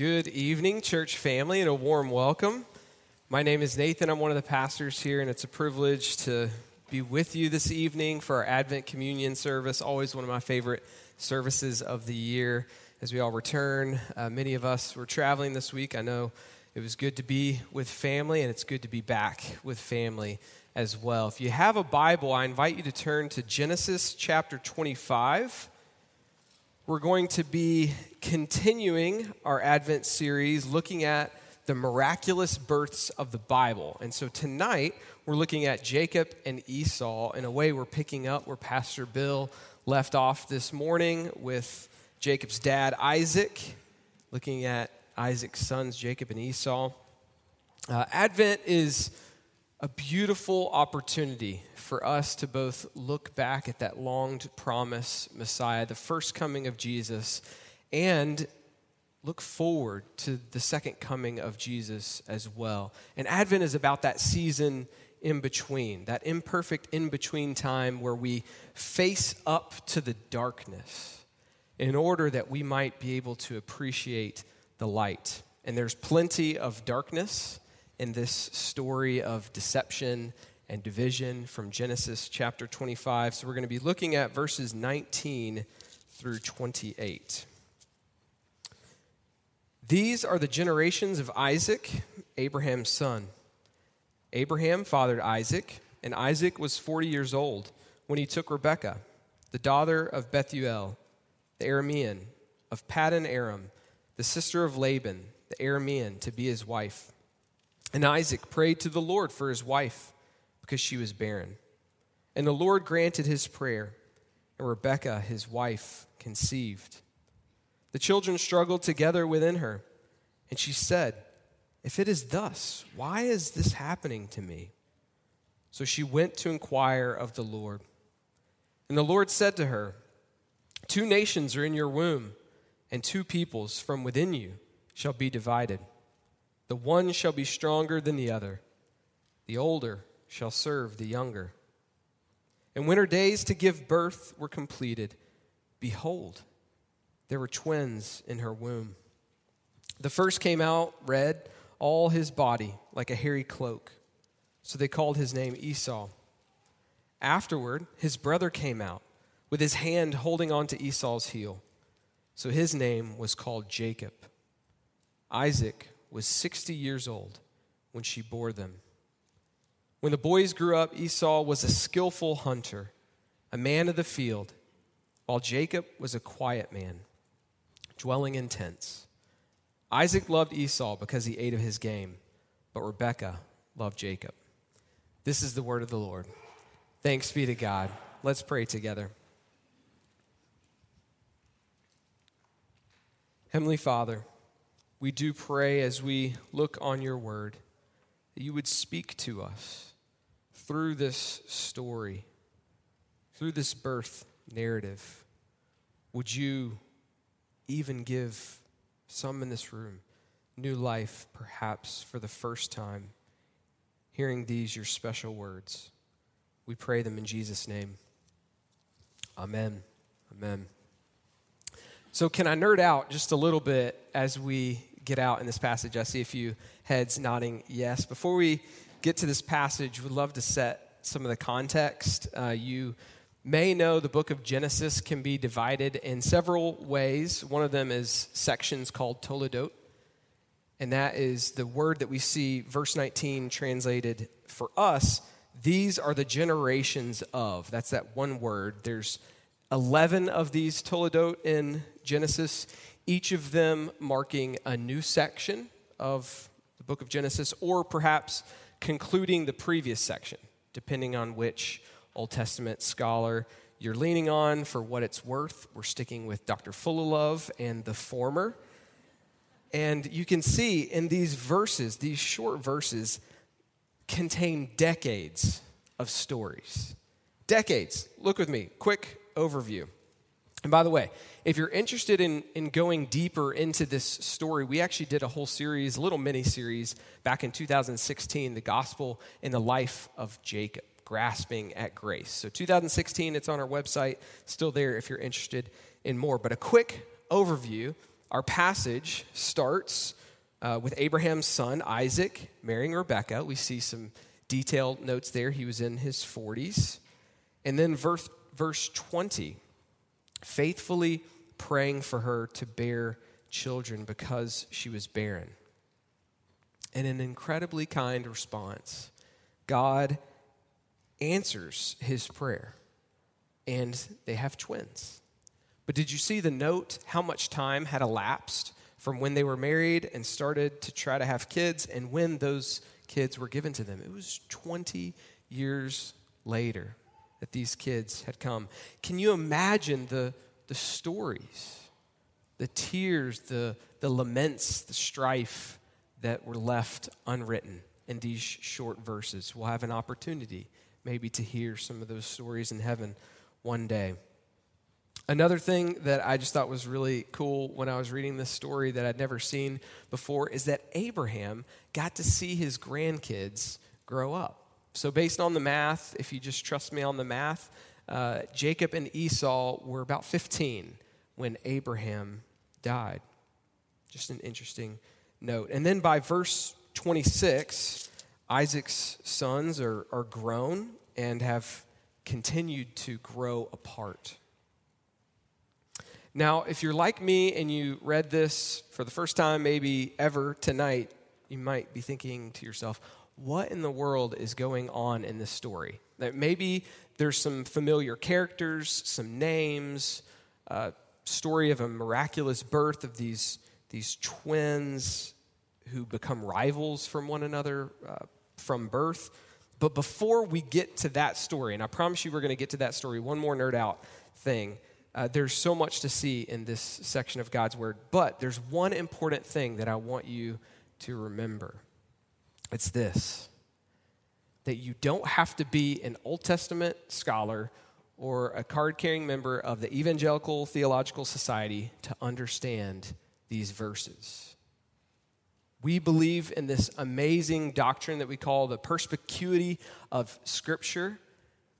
Good evening, church family, and a warm welcome. My name is Nathan. I'm one of the pastors here, and it's a privilege to be with you this evening for our Advent Communion service. Always one of my favorite services of the year as we all return. Uh, many of us were traveling this week. I know it was good to be with family, and it's good to be back with family as well. If you have a Bible, I invite you to turn to Genesis chapter 25 we're going to be continuing our Advent series looking at the miraculous births of the Bible. And so tonight, we're looking at Jacob and Esau. In a way, we're picking up where Pastor Bill left off this morning with Jacob's dad, Isaac, looking at Isaac's sons, Jacob and Esau. Uh, Advent is a beautiful opportunity for us to both look back at that longed promise Messiah, the first coming of Jesus, and look forward to the second coming of Jesus as well. And Advent is about that season in between, that imperfect in between time where we face up to the darkness in order that we might be able to appreciate the light. And there's plenty of darkness in this story of deception and division from Genesis chapter 25. So we're going to be looking at verses 19 through 28. These are the generations of Isaac, Abraham's son. Abraham fathered Isaac, and Isaac was 40 years old when he took Rebekah, the daughter of Bethuel, the Aramean, of Paddan Aram, the sister of Laban, the Aramean, to be his wife. And Isaac prayed to the Lord for his wife because she was barren. And the Lord granted his prayer, and Rebekah, his wife, conceived. The children struggled together within her, and she said, If it is thus, why is this happening to me? So she went to inquire of the Lord. And the Lord said to her, Two nations are in your womb, and two peoples from within you shall be divided. The one shall be stronger than the other, the older shall serve the younger. And when her days to give birth were completed, behold, there were twins in her womb. The first came out red, all his body like a hairy cloak. So they called his name Esau. Afterward, his brother came out with his hand holding on to Esau's heel. So his name was called Jacob. Isaac was 60 years old when she bore them. When the boys grew up, Esau was a skillful hunter, a man of the field, while Jacob was a quiet man, dwelling in tents. Isaac loved Esau because he ate of his game, but Rebekah loved Jacob. This is the word of the Lord. Thanks be to God. Let's pray together. Heavenly Father, we do pray as we look on your word that you would speak to us through this story, through this birth narrative, would you even give some in this room new life, perhaps for the first time, hearing these, your special words? We pray them in Jesus' name. Amen. Amen. So, can I nerd out just a little bit as we get out in this passage? I see a few heads nodding yes. Before we get to this passage, we'd love to set some of the context. Uh, you may know the book of Genesis can be divided in several ways. One of them is sections called Toledot, and that is the word that we see, verse 19, translated for us. These are the generations of. That's that one word. There's 11 of these Toledot in Genesis, each of them marking a new section of the book of Genesis, or perhaps concluding the previous section, depending on which Old Testament scholar you're leaning on for what it's worth. We're sticking with Dr. Fullalove and the former. And you can see in these verses, these short verses contain decades of stories. Decades. Look with me, quick overview. And by the way, if you're interested in, in going deeper into this story, we actually did a whole series, a little mini series, back in 2016, The Gospel in the Life of Jacob, Grasping at Grace. So 2016, it's on our website, still there if you're interested in more. But a quick overview Our passage starts uh, with Abraham's son, Isaac, marrying Rebekah. We see some detailed notes there. He was in his 40s. And then verse, verse 20, faithfully praying for her to bear children because she was barren. And an incredibly kind response, God answers his prayer, and they have twins. But did you see the note how much time had elapsed from when they were married and started to try to have kids and when those kids were given to them? It was 20 years later that these kids had come. Can you imagine the, the stories, the tears, the, the laments, the strife that were left unwritten in these short verses? We'll have an opportunity maybe to hear some of those stories in heaven one day. Another thing that I just thought was really cool when I was reading this story that I'd never seen before is that Abraham got to see his grandkids grow up. So, based on the math, if you just trust me on the math, uh, Jacob and Esau were about 15 when Abraham died. Just an interesting note. And then by verse 26, Isaac's sons are, are grown and have continued to grow apart. Now, if you're like me and you read this for the first time, maybe ever tonight, you might be thinking to yourself, what in the world is going on in this story? That maybe there's some familiar characters, some names, a story of a miraculous birth of these, these twins who become rivals from one another uh, from birth. But before we get to that story, and I promise you we're going to get to that story, one more nerd out thing. Uh, there's so much to see in this section of God's Word, but there's one important thing that I want you to remember. It's this that you don't have to be an Old Testament scholar or a card carrying member of the Evangelical Theological Society to understand these verses. We believe in this amazing doctrine that we call the perspicuity of Scripture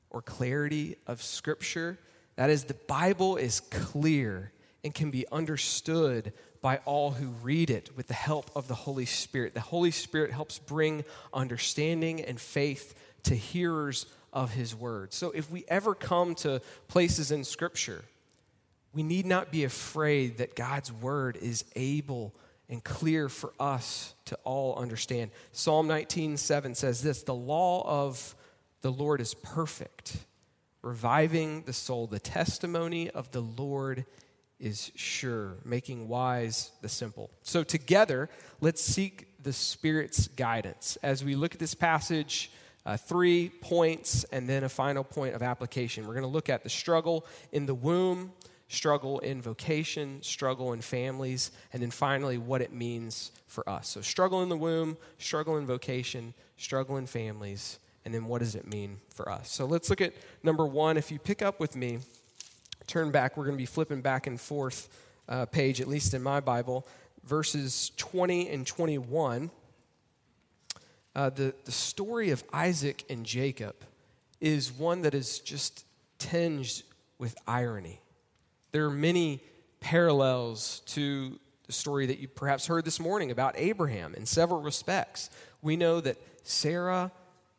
or clarity of Scripture. That is, the Bible is clear and can be understood by all who read it with the help of the Holy Spirit. The Holy Spirit helps bring understanding and faith to hearers of His word. So if we ever come to places in Scripture, we need not be afraid that God's word is able and clear for us to all understand. Psalm 19:7 says this, "The law of the Lord is perfect, reviving the soul. The testimony of the Lord is sure, making wise the simple. So, together, let's seek the Spirit's guidance as we look at this passage. Uh, three points and then a final point of application. We're going to look at the struggle in the womb, struggle in vocation, struggle in families, and then finally what it means for us. So, struggle in the womb, struggle in vocation, struggle in families, and then what does it mean for us? So, let's look at number one. If you pick up with me, turn back. We're going to be flipping back and forth uh, page, at least in my Bible, verses 20 and 21. Uh, the, the story of Isaac and Jacob is one that is just tinged with irony. There are many parallels to the story that you perhaps heard this morning about Abraham in several respects. We know that Sarah,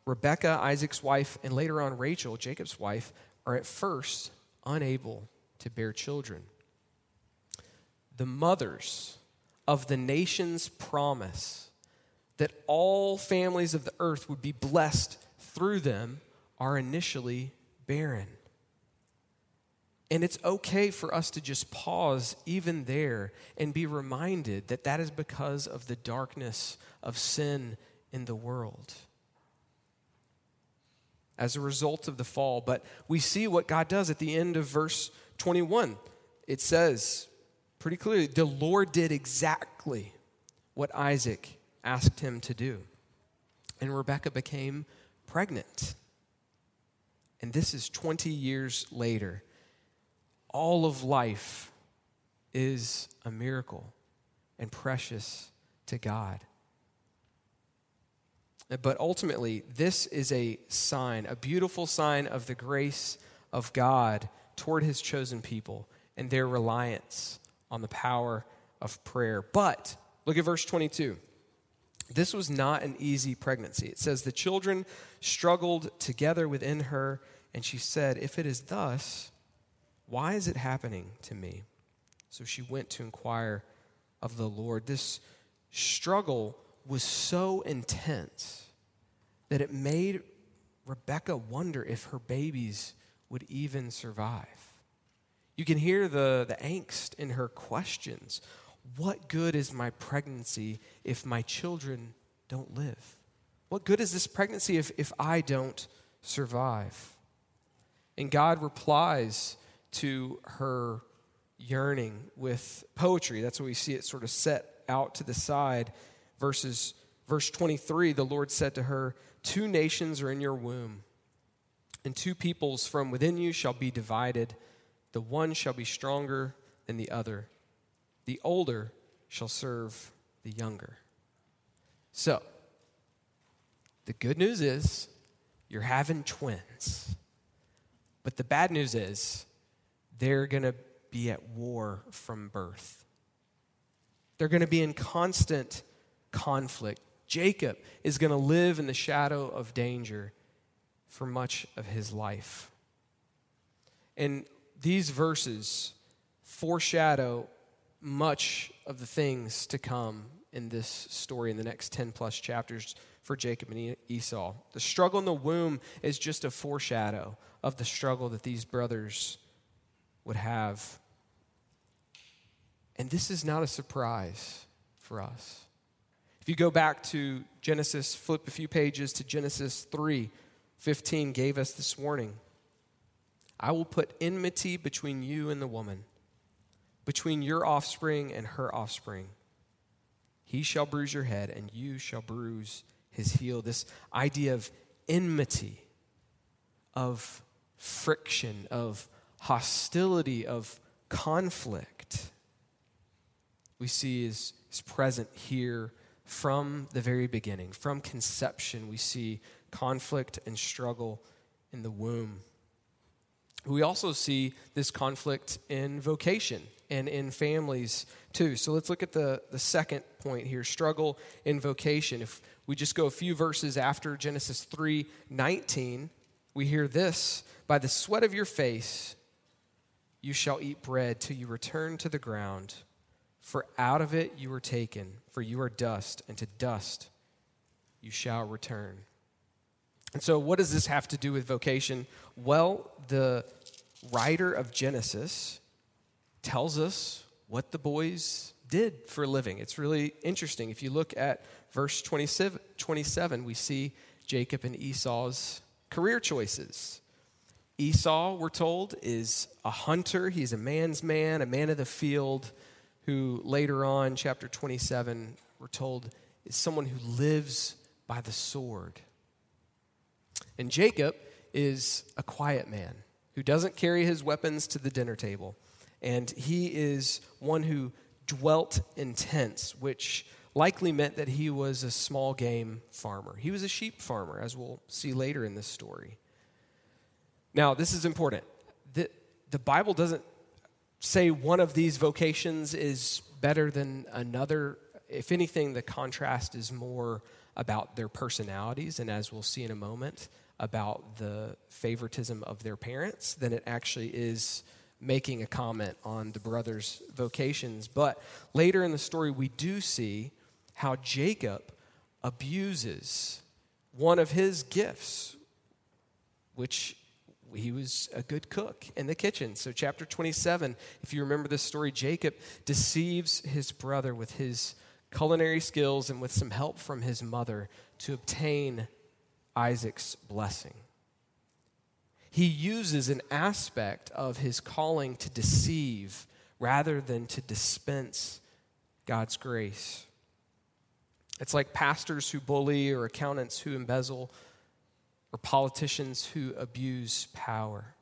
Rebecca, Isaac's wife, and later on Rachel, Jacob's wife, are at first unable to bear children. The mothers of the nation's promise that all families of the earth would be blessed through them are initially barren. And it's okay for us to just pause even there and be reminded that that is because of the darkness of sin in the world as a result of the fall. But we see what God does at the end of verse 21. It says pretty clearly the Lord did exactly what Isaac asked him to do. And Rebekah became pregnant. And this is 20 years later. All of life is a miracle and precious to God. But ultimately, this is a sign, a beautiful sign of the grace of God toward his chosen people and their reliance on the power of prayer. But look at verse 22. This was not an easy pregnancy. It says, The children struggled together within her, and she said, If it is thus, why is it happening to me? So she went to inquire of the Lord. This struggle was so intense that it made Rebecca wonder if her babies would even survive. You can hear the, the angst in her questions. What good is my pregnancy if my children don't live? What good is this pregnancy if, if I don't survive? And God replies to her yearning with poetry. That's what we see it sort of set out to the side. Verses, verse 23 the Lord said to her, Two nations are in your womb, and two peoples from within you shall be divided. The one shall be stronger than the other the older shall serve the younger. So, the good news is you're having twins. But the bad news is they're going to be at war from birth. They're going to be in constant conflict. Jacob is going to live in the shadow of danger for much of his life. And these verses foreshadow much of the things to come in this story in the next 10 plus chapters for Jacob and Esau. The struggle in the womb is just a foreshadow of the struggle that these brothers would have. And this is not a surprise for us. If you go back to Genesis, flip a few pages to Genesis 3 15 gave us this warning I will put enmity between you and the woman between your offspring and her offspring. He shall bruise your head, and you shall bruise his heel. This idea of enmity, of friction, of hostility, of conflict, we see is, is present here from the very beginning. From conception, we see conflict and struggle in the womb. We also see this conflict in vocation and in families too. So let's look at the, the second point here struggle in vocation. If we just go a few verses after Genesis 3 19, we hear this By the sweat of your face you shall eat bread till you return to the ground, for out of it you were taken, for you are dust, and to dust you shall return. And so, what does this have to do with vocation? Well, the writer of Genesis tells us what the boys did for a living. It's really interesting. If you look at verse 27, 27 we see Jacob and Esau's career choices. Esau, we're told, is a hunter. He's a man's man, a man of the field, who later on, chapter 27, we're told is someone who lives by the sword. And Jacob is a quiet man who doesn't carry his weapons to the dinner table. And he is one who dwelt in tents, which likely meant that he was a small game farmer. He was a sheep farmer, as we'll see later in this story. Now, this is important. The, the Bible doesn't say one of these vocations is better than another. If anything, the contrast is more about their personalities, and as we'll see in a moment, about the favoritism of their parents than it actually is making a comment on the brothers' vocations. But later in the story, we do see how Jacob abuses one of his gifts, which he was a good cook in the kitchen. So, chapter 27, if you remember this story, Jacob deceives his brother with his culinary skills and with some help from his mother to obtain Isaac's blessing he uses an aspect of his calling to deceive rather than to dispense God's grace. It's like pastors who bully, or accountants who embezzle, or politicians who abuse power.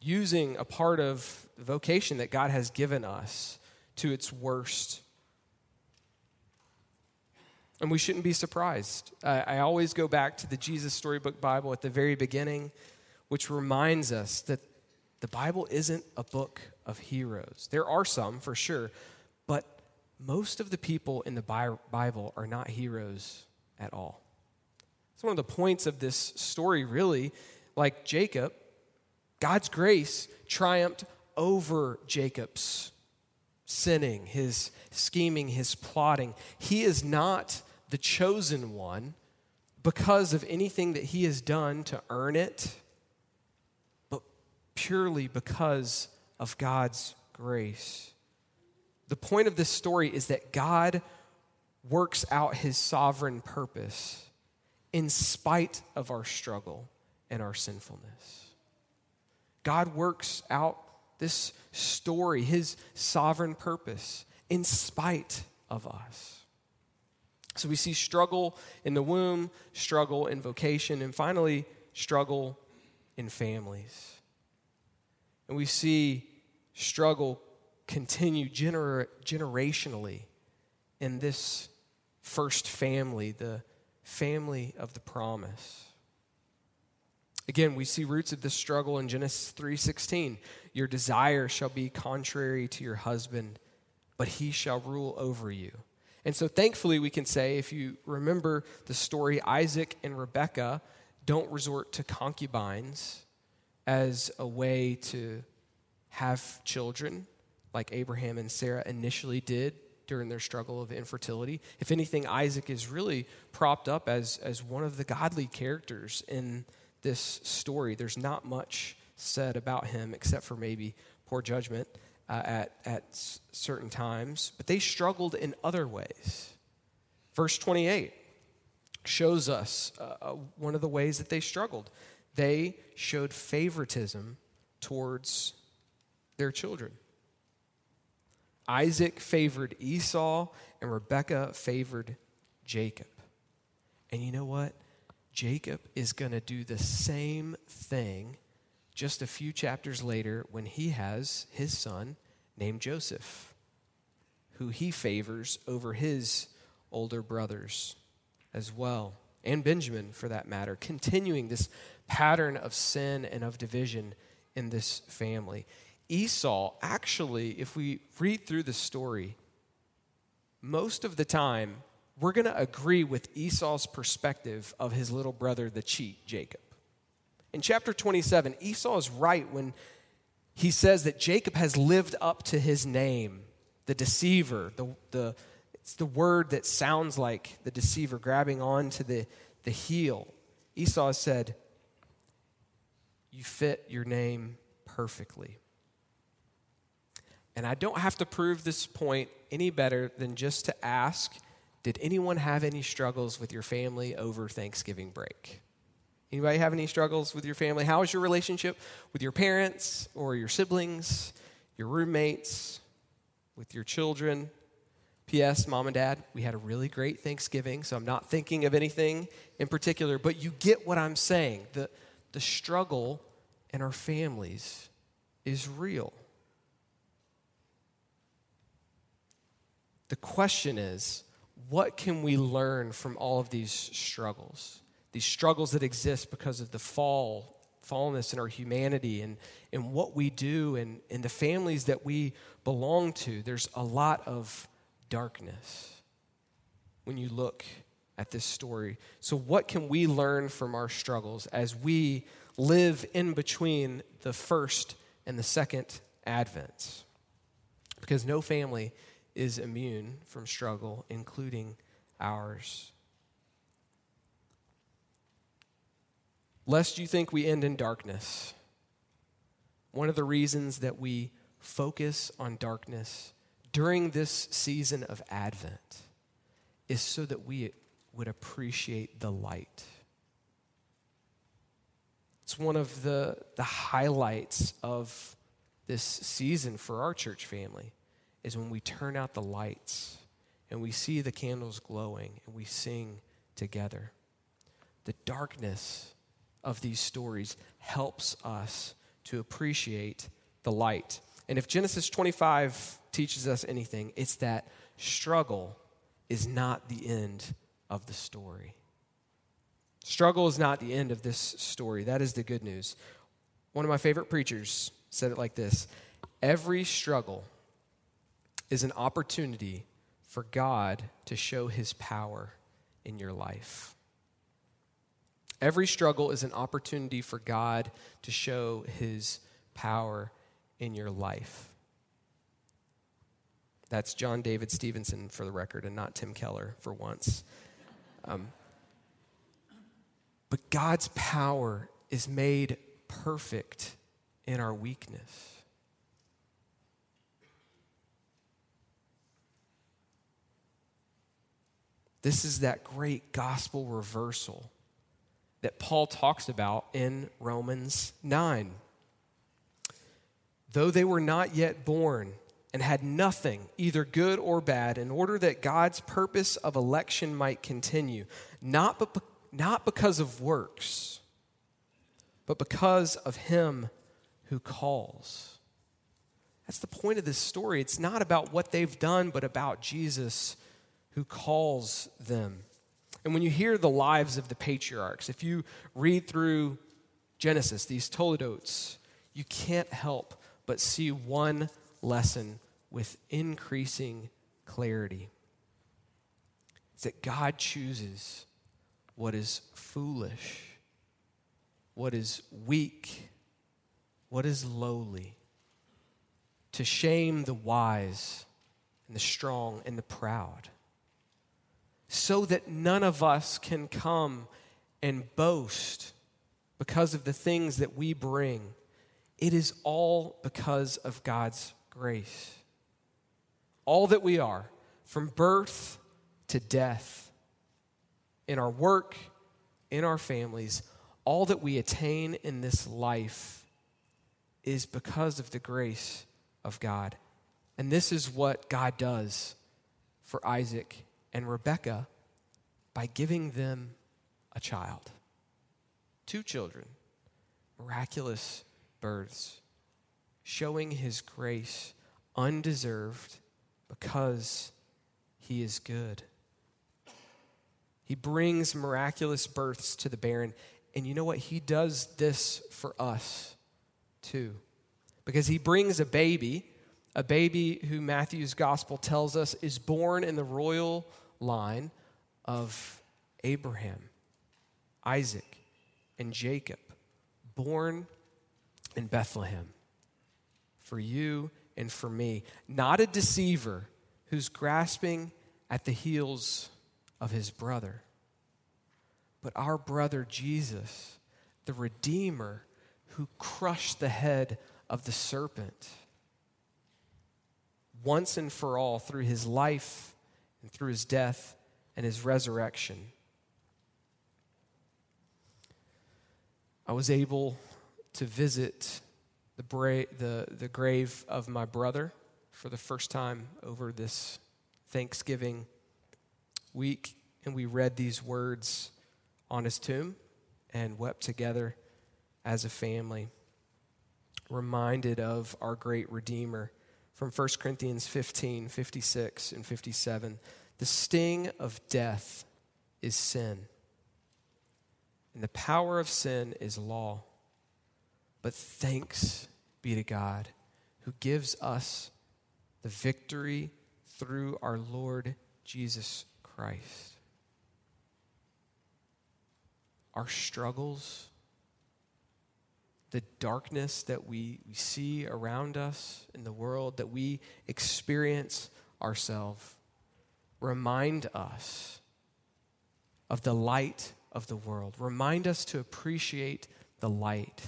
Using a part of the vocation that God has given us to its worst. And we shouldn't be surprised. I, I always go back to the Jesus Storybook Bible at the very beginning, which reminds us that the Bible isn't a book of heroes. There are some, for sure, but most of the people in the Bible are not heroes at all. One of the points of this story, really. Like Jacob, God's grace triumphed over Jacob's sinning, his scheming, his plotting. He is not the chosen one because of anything that he has done to earn it, but purely because of God's grace. The point of this story is that God works out his sovereign purpose in spite of our struggle and our sinfulness. God works out this story, his sovereign purpose, in spite of us. So we see struggle in the womb, struggle in vocation, and finally, struggle in families. And we see struggle continue gener- generationally in this first family, the family of the promise. Again, we see roots of this struggle in Genesis 3:16. Your desire shall be contrary to your husband, but he shall rule over you. And so thankfully we can say if you remember the story Isaac and Rebekah don't resort to concubines as a way to have children like Abraham and Sarah initially did during their struggle of infertility. If anything, Isaac is really propped up as, as one of the godly characters in this story. There's not much said about him except for maybe poor judgment uh, at, at certain times, but they struggled in other ways. Verse 28 shows us uh, uh, one of the ways that they struggled. They showed favoritism towards their children. Isaac favored Esau, and Rebekah favored Jacob. And you know what? Jacob is going to do the same thing just a few chapters later when he has his son named Joseph, who he favors over his older brothers as well, and Benjamin for that matter, continuing this pattern of sin and of division in this family. Esau, actually, if we read through the story, most of the time, we're going to agree with Esau's perspective of his little brother, the cheat, Jacob. In chapter 27, Esau is right when he says that Jacob has lived up to his name, the deceiver. The, the, it's the word that sounds like the deceiver grabbing onto the, the heel. Esau said, You fit your name perfectly. And I don't have to prove this point any better than just to ask Did anyone have any struggles with your family over Thanksgiving break? Anybody have any struggles with your family? How is your relationship with your parents or your siblings, your roommates, with your children? P.S., mom and dad, we had a really great Thanksgiving, so I'm not thinking of anything in particular, but you get what I'm saying. The, the struggle in our families is real. The question is, what can we learn from all of these struggles? These struggles that exist because of the fall, fallenness in our humanity and, and what we do and, and the families that we belong to. There's a lot of darkness when you look at this story. So, what can we learn from our struggles as we live in between the first and the second Advents? Because no family is immune from struggle, including ours. Lest you think we end in darkness, one of the reasons that we focus on darkness during this season of Advent is so that we would appreciate the light. It's one of the, the highlights of this season for our church family is when we turn out the lights and we see the candles glowing and we sing together. The darkness of these stories helps us to appreciate the light. And if Genesis 25 teaches us anything, it's that struggle is not the end of the story. Struggle is not the end of this story. That is the good news. One of my favorite preachers said it like this Every struggle is an opportunity for God to show his power in your life. Every struggle is an opportunity for God to show his power in your life. That's John David Stevenson for the record, and not Tim Keller for once. Um, but God's power is made perfect in our weakness. This is that great gospel reversal that Paul talks about in Romans 9. Though they were not yet born and had nothing, either good or bad, in order that God's purpose of election might continue, not, but, not because of works, but because of Him who calls. That's the point of this story. It's not about what they've done, but about Jesus who calls them. And when you hear the lives of the patriarchs, if you read through Genesis, these Toledotes, you can't help but see one lesson with increasing clarity. It's that God chooses what is foolish, what is weak, what is lowly, to shame the wise and the strong and the proud so that none of us can come and boast because of the things that we bring. It is all because of God's grace. All that we are, from birth to death, in our work, in our families, all that we attain in this life is because of the grace of God. And this is what God does for Isaac and Rebekah by giving them a child. Two children, miraculous births, showing his grace undeserved because he is good. He brings miraculous births to the barren. And you know what? He does this for us too. Because he brings a baby, a baby who Matthew's gospel tells us is born in the royal line of Abraham, Isaac, and Jacob, born in Bethlehem for you and for me. Not a deceiver who's grasping at the heels of his brother, but our brother Jesus, the Redeemer who crushed the head of the serpent once and for all through his life and through his death and his resurrection. I was able to visit the, bra- the, the grave of my brother for the first time over this Thanksgiving week, and we read these words on his tomb and wept together as a family, reminded of our great Redeemer from 1 Corinthians 15, 56, and 57. The sting of death is sin, and the power of sin is law. But thanks be to God who gives us the victory through our Lord Jesus Christ. Our struggles, the darkness that we, we see around us in the world, that we experience ourselves, remind us of the light of the world. Remind us to appreciate the light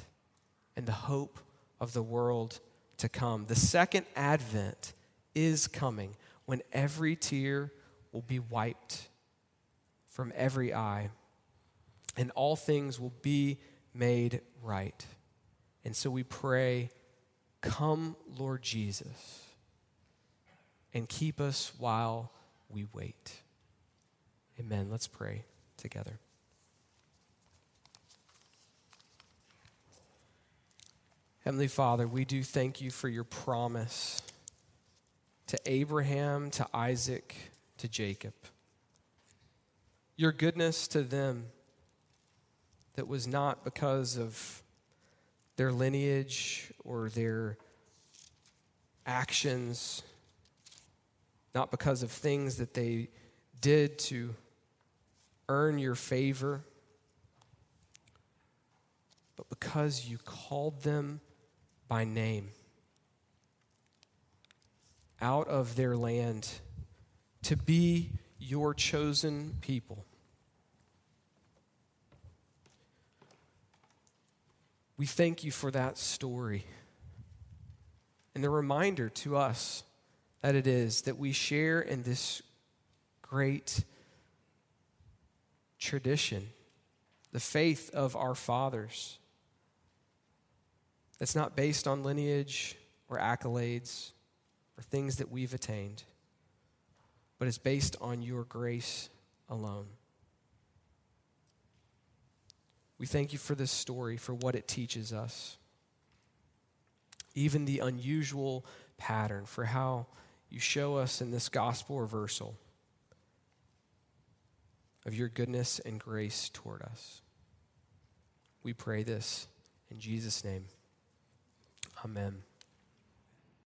and the hope of the world to come. The second advent is coming when every tear will be wiped from every eye and all things will be made right. And so we pray, Come, Lord Jesus, and keep us while we wait. Amen. Let's pray together. Heavenly Father, we do thank you for your promise to Abraham, to Isaac, to Jacob. Your goodness to them that was not because of their lineage or their actions, not because of things that they did to earn your favor, but because you called them by name out of their land to be your chosen people. We thank you for that story and the reminder to us that it is that we share in this great tradition, the faith of our fathers. That's not based on lineage or accolades or things that we've attained, but it's based on your grace alone. We thank you for this story, for what it teaches us. Even the unusual pattern for how you show us in this gospel reversal of your goodness and grace toward us. We pray this in Jesus' name. Amen.